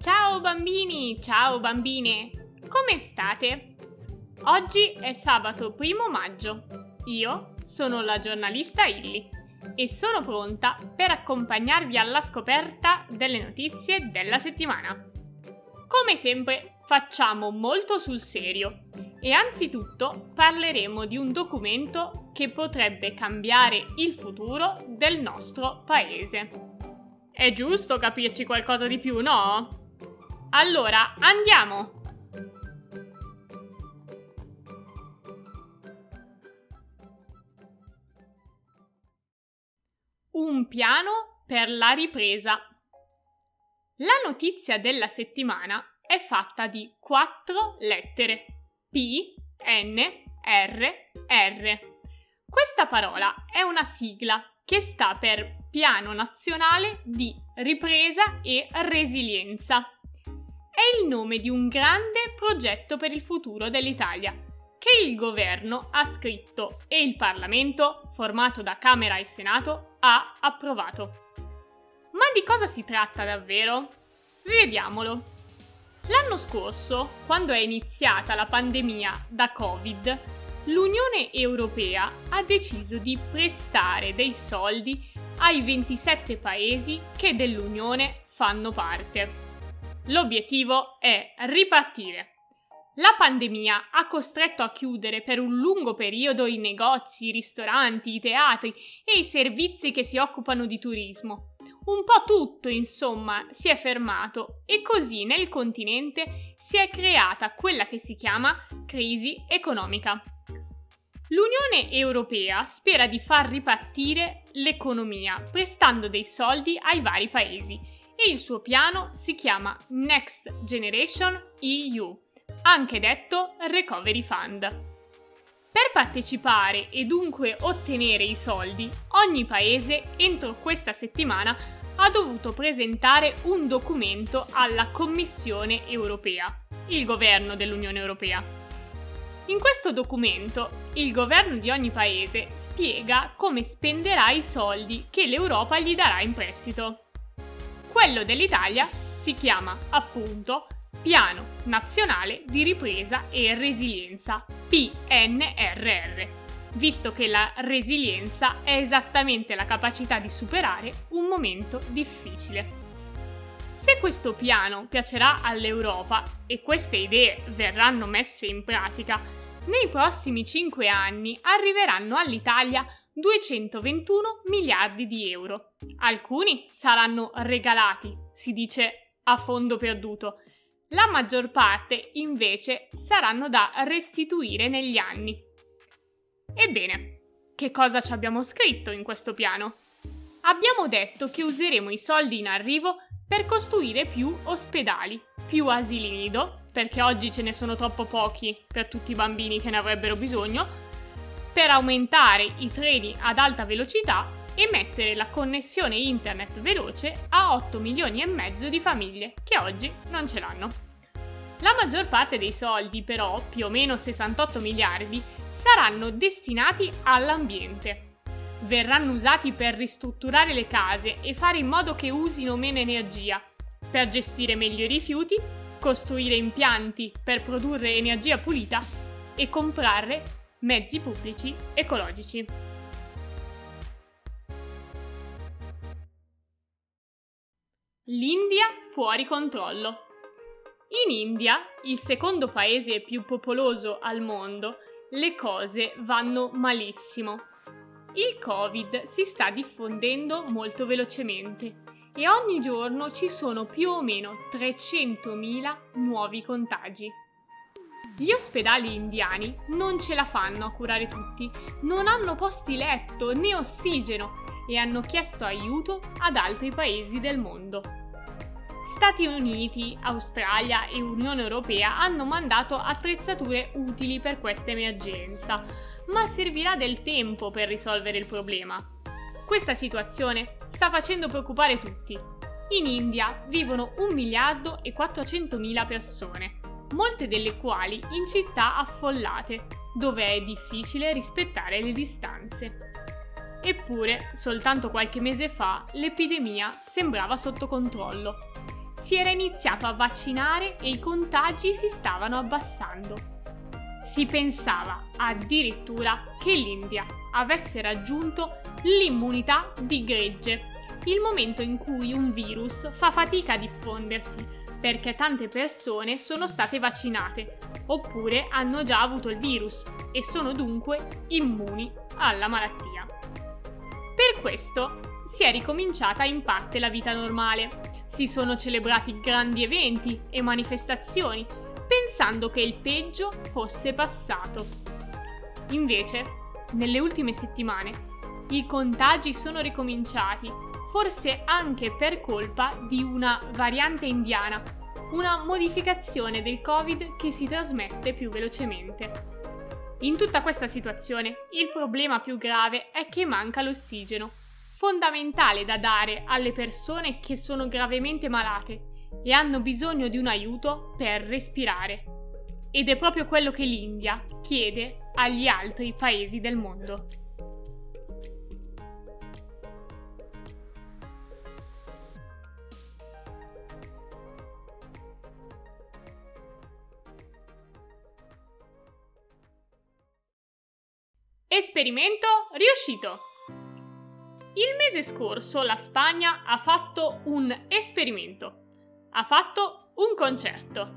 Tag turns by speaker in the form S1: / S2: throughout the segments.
S1: Ciao bambini, ciao bambine, come state? Oggi è sabato primo maggio. Io sono la giornalista Illy e sono pronta per accompagnarvi alla scoperta delle notizie della settimana. Come sempre facciamo molto sul serio e anzitutto parleremo di un documento che potrebbe cambiare il futuro del nostro paese. È giusto capirci qualcosa di più, no? Allora, andiamo! Un piano per la ripresa. La notizia della settimana è fatta di quattro lettere. P, N, R, R. Questa parola è una sigla che sta per Piano Nazionale di Ripresa e Resilienza è il nome di un grande progetto per il futuro dell'Italia, che il governo ha scritto e il Parlamento, formato da Camera e Senato, ha approvato. Ma di cosa si tratta davvero? Vediamolo. L'anno scorso, quando è iniziata la pandemia da Covid, l'Unione Europea ha deciso di prestare dei soldi ai 27 paesi che dell'Unione fanno parte. L'obiettivo è ripartire. La pandemia ha costretto a chiudere per un lungo periodo i negozi, i ristoranti, i teatri e i servizi che si occupano di turismo. Un po' tutto, insomma, si è fermato e così nel continente si è creata quella che si chiama crisi economica. L'Unione Europea spera di far ripartire l'economia prestando dei soldi ai vari paesi e il suo piano si chiama Next Generation EU, anche detto Recovery Fund. Per partecipare e dunque ottenere i soldi, ogni paese entro questa settimana ha dovuto presentare un documento alla Commissione europea, il governo dell'Unione Europea. In questo documento il governo di ogni paese spiega come spenderà i soldi che l'Europa gli darà in prestito. Quello dell'Italia si chiama appunto Piano Nazionale di Ripresa e Resilienza, PNRR, visto che la resilienza è esattamente la capacità di superare un momento difficile. Se questo piano piacerà all'Europa e queste idee verranno messe in pratica, nei prossimi 5 anni arriveranno all'Italia 221 miliardi di euro. Alcuni saranno regalati, si dice a fondo perduto. La maggior parte invece saranno da restituire negli anni. Ebbene, che cosa ci abbiamo scritto in questo piano? Abbiamo detto che useremo i soldi in arrivo per costruire più ospedali, più asili nido, perché oggi ce ne sono troppo pochi per tutti i bambini che ne avrebbero bisogno, per aumentare i treni ad alta velocità e mettere la connessione internet veloce a 8 milioni e mezzo di famiglie che oggi non ce l'hanno. La maggior parte dei soldi, però, più o meno 68 miliardi, saranno destinati all'ambiente. Verranno usati per ristrutturare le case e fare in modo che usino meno energia, per gestire meglio i rifiuti, costruire impianti per produrre energia pulita e comprare mezzi pubblici ecologici. L'India fuori controllo. In India, il secondo paese più popoloso al mondo, le cose vanno malissimo. Il Covid si sta diffondendo molto velocemente e ogni giorno ci sono più o meno 300.000 nuovi contagi. Gli ospedali indiani non ce la fanno a curare tutti, non hanno posti letto né ossigeno e hanno chiesto aiuto ad altri paesi del mondo. Stati Uniti, Australia e Unione Europea hanno mandato attrezzature utili per questa emergenza, ma servirà del tempo per risolvere il problema. Questa situazione sta facendo preoccupare tutti. In India vivono 1 miliardo e 400 mila persone molte delle quali in città affollate, dove è difficile rispettare le distanze. Eppure, soltanto qualche mese fa, l'epidemia sembrava sotto controllo. si era iniziato a vaccinare e i contagi si stavano abbassando. Si pensava addirittura che l'India avesse raggiunto l'immunità di gregge, il momento in cui un virus fa fatica a diffondersi perché tante persone sono state vaccinate oppure hanno già avuto il virus e sono dunque immuni alla malattia. Per questo si è ricominciata in parte la vita normale. Si sono celebrati grandi eventi e manifestazioni pensando che il peggio fosse passato. Invece, nelle ultime settimane, i contagi sono ricominciati, forse anche per colpa di una variante indiana, una modificazione del Covid che si trasmette più velocemente. In tutta questa situazione, il problema più grave è che manca l'ossigeno, fondamentale da dare alle persone che sono gravemente malate e hanno bisogno di un aiuto per respirare. Ed è proprio quello che l'India chiede agli altri paesi del mondo. Esperimento riuscito! Il mese scorso la Spagna ha fatto un esperimento ha fatto un concerto.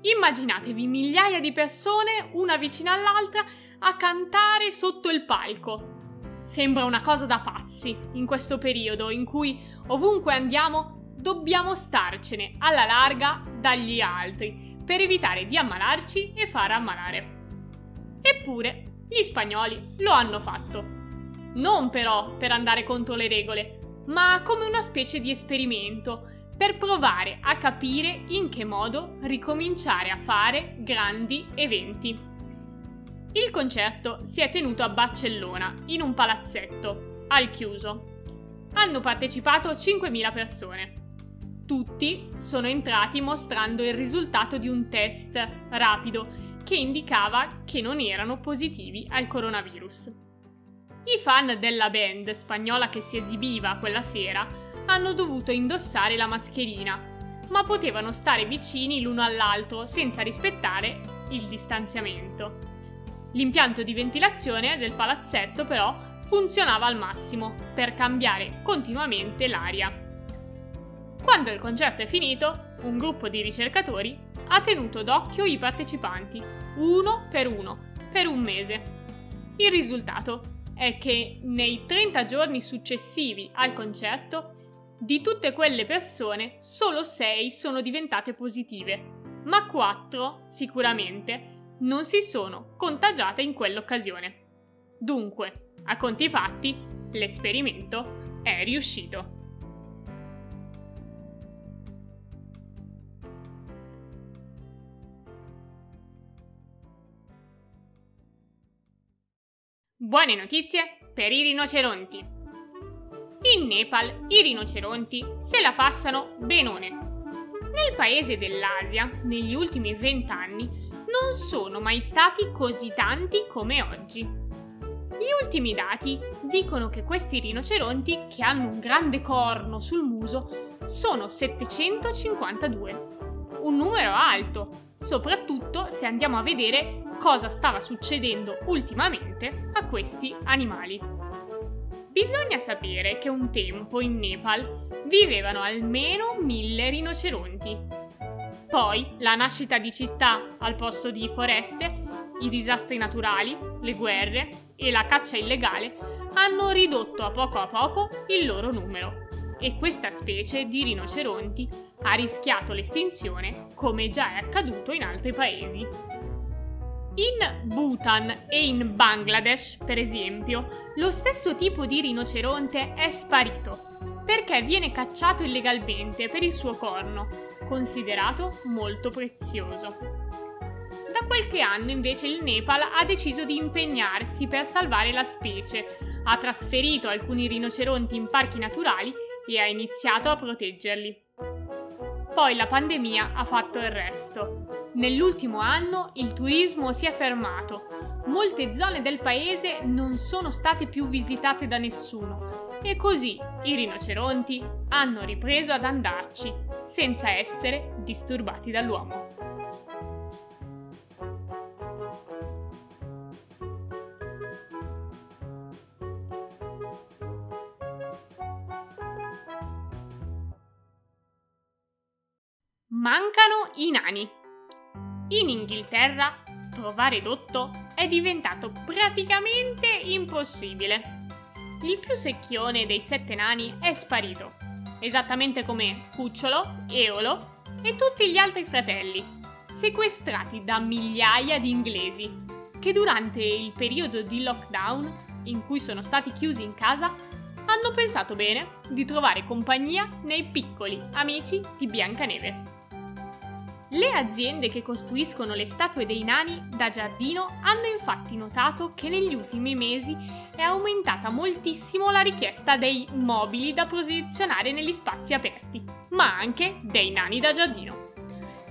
S1: Immaginatevi migliaia di persone, una vicina all'altra, a cantare sotto il palco. Sembra una cosa da pazzi in questo periodo in cui ovunque andiamo dobbiamo starcene alla larga dagli altri per evitare di ammalarci e far ammalare. Eppure gli spagnoli lo hanno fatto. Non però per andare contro le regole, ma come una specie di esperimento per provare a capire in che modo ricominciare a fare grandi eventi. Il concerto si è tenuto a Barcellona, in un palazzetto, al chiuso. Hanno partecipato 5.000 persone. Tutti sono entrati mostrando il risultato di un test rapido che indicava che non erano positivi al coronavirus. I fan della band spagnola che si esibiva quella sera hanno dovuto indossare la mascherina, ma potevano stare vicini l'uno all'altro senza rispettare il distanziamento. L'impianto di ventilazione del palazzetto però funzionava al massimo per cambiare continuamente l'aria. Quando il concerto è finito, un gruppo di ricercatori ha tenuto d'occhio i partecipanti, uno per uno, per un mese. Il risultato è che nei 30 giorni successivi al concerto di tutte quelle persone, solo 6 sono diventate positive, ma 4, sicuramente, non si sono contagiate in quell'occasione. Dunque, a conti fatti, l'esperimento è riuscito. Buone notizie per i rinoceronti. In Nepal i rinoceronti se la passano benone. Nel paese dell'Asia, negli ultimi vent'anni, non sono mai stati così tanti come oggi. Gli ultimi dati dicono che questi rinoceronti, che hanno un grande corno sul muso, sono 752. Un numero alto, soprattutto se andiamo a vedere cosa stava succedendo ultimamente a questi animali. Bisogna sapere che un tempo in Nepal vivevano almeno mille rinoceronti. Poi la nascita di città al posto di foreste, i disastri naturali, le guerre e la caccia illegale hanno ridotto a poco a poco il loro numero e questa specie di rinoceronti ha rischiato l'estinzione come già è accaduto in altri paesi. In Bhutan e in Bangladesh, per esempio, lo stesso tipo di rinoceronte è sparito perché viene cacciato illegalmente per il suo corno, considerato molto prezioso. Da qualche anno invece il Nepal ha deciso di impegnarsi per salvare la specie, ha trasferito alcuni rinoceronti in parchi naturali e ha iniziato a proteggerli. Poi la pandemia ha fatto il resto. Nell'ultimo anno il turismo si è fermato, molte zone del paese non sono state più visitate da nessuno e così i rinoceronti hanno ripreso ad andarci senza essere disturbati dall'uomo. Mancano i nani. Inghilterra trovare Dotto è diventato praticamente impossibile. Il più secchione dei sette nani è sparito, esattamente come Cucciolo, Eolo e tutti gli altri fratelli, sequestrati da migliaia di inglesi, che durante il periodo di lockdown, in cui sono stati chiusi in casa, hanno pensato bene di trovare compagnia nei piccoli amici di Biancaneve. Le aziende che costruiscono le statue dei nani da giardino hanno infatti notato che negli ultimi mesi è aumentata moltissimo la richiesta dei mobili da posizionare negli spazi aperti, ma anche dei nani da giardino.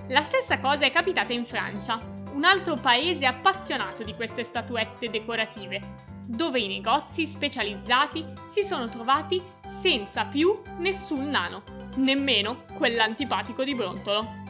S1: La stessa cosa è capitata in Francia, un altro paese appassionato di queste statuette decorative, dove i negozi specializzati si sono trovati senza più nessun nano, nemmeno quell'antipatico di Brontolo.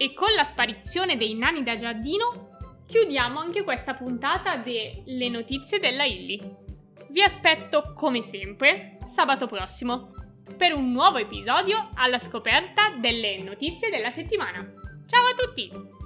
S1: E con la sparizione dei nani da giardino chiudiamo anche questa puntata delle notizie della Illy. Vi aspetto come sempre sabato prossimo per un nuovo episodio alla scoperta delle notizie della settimana. Ciao a tutti!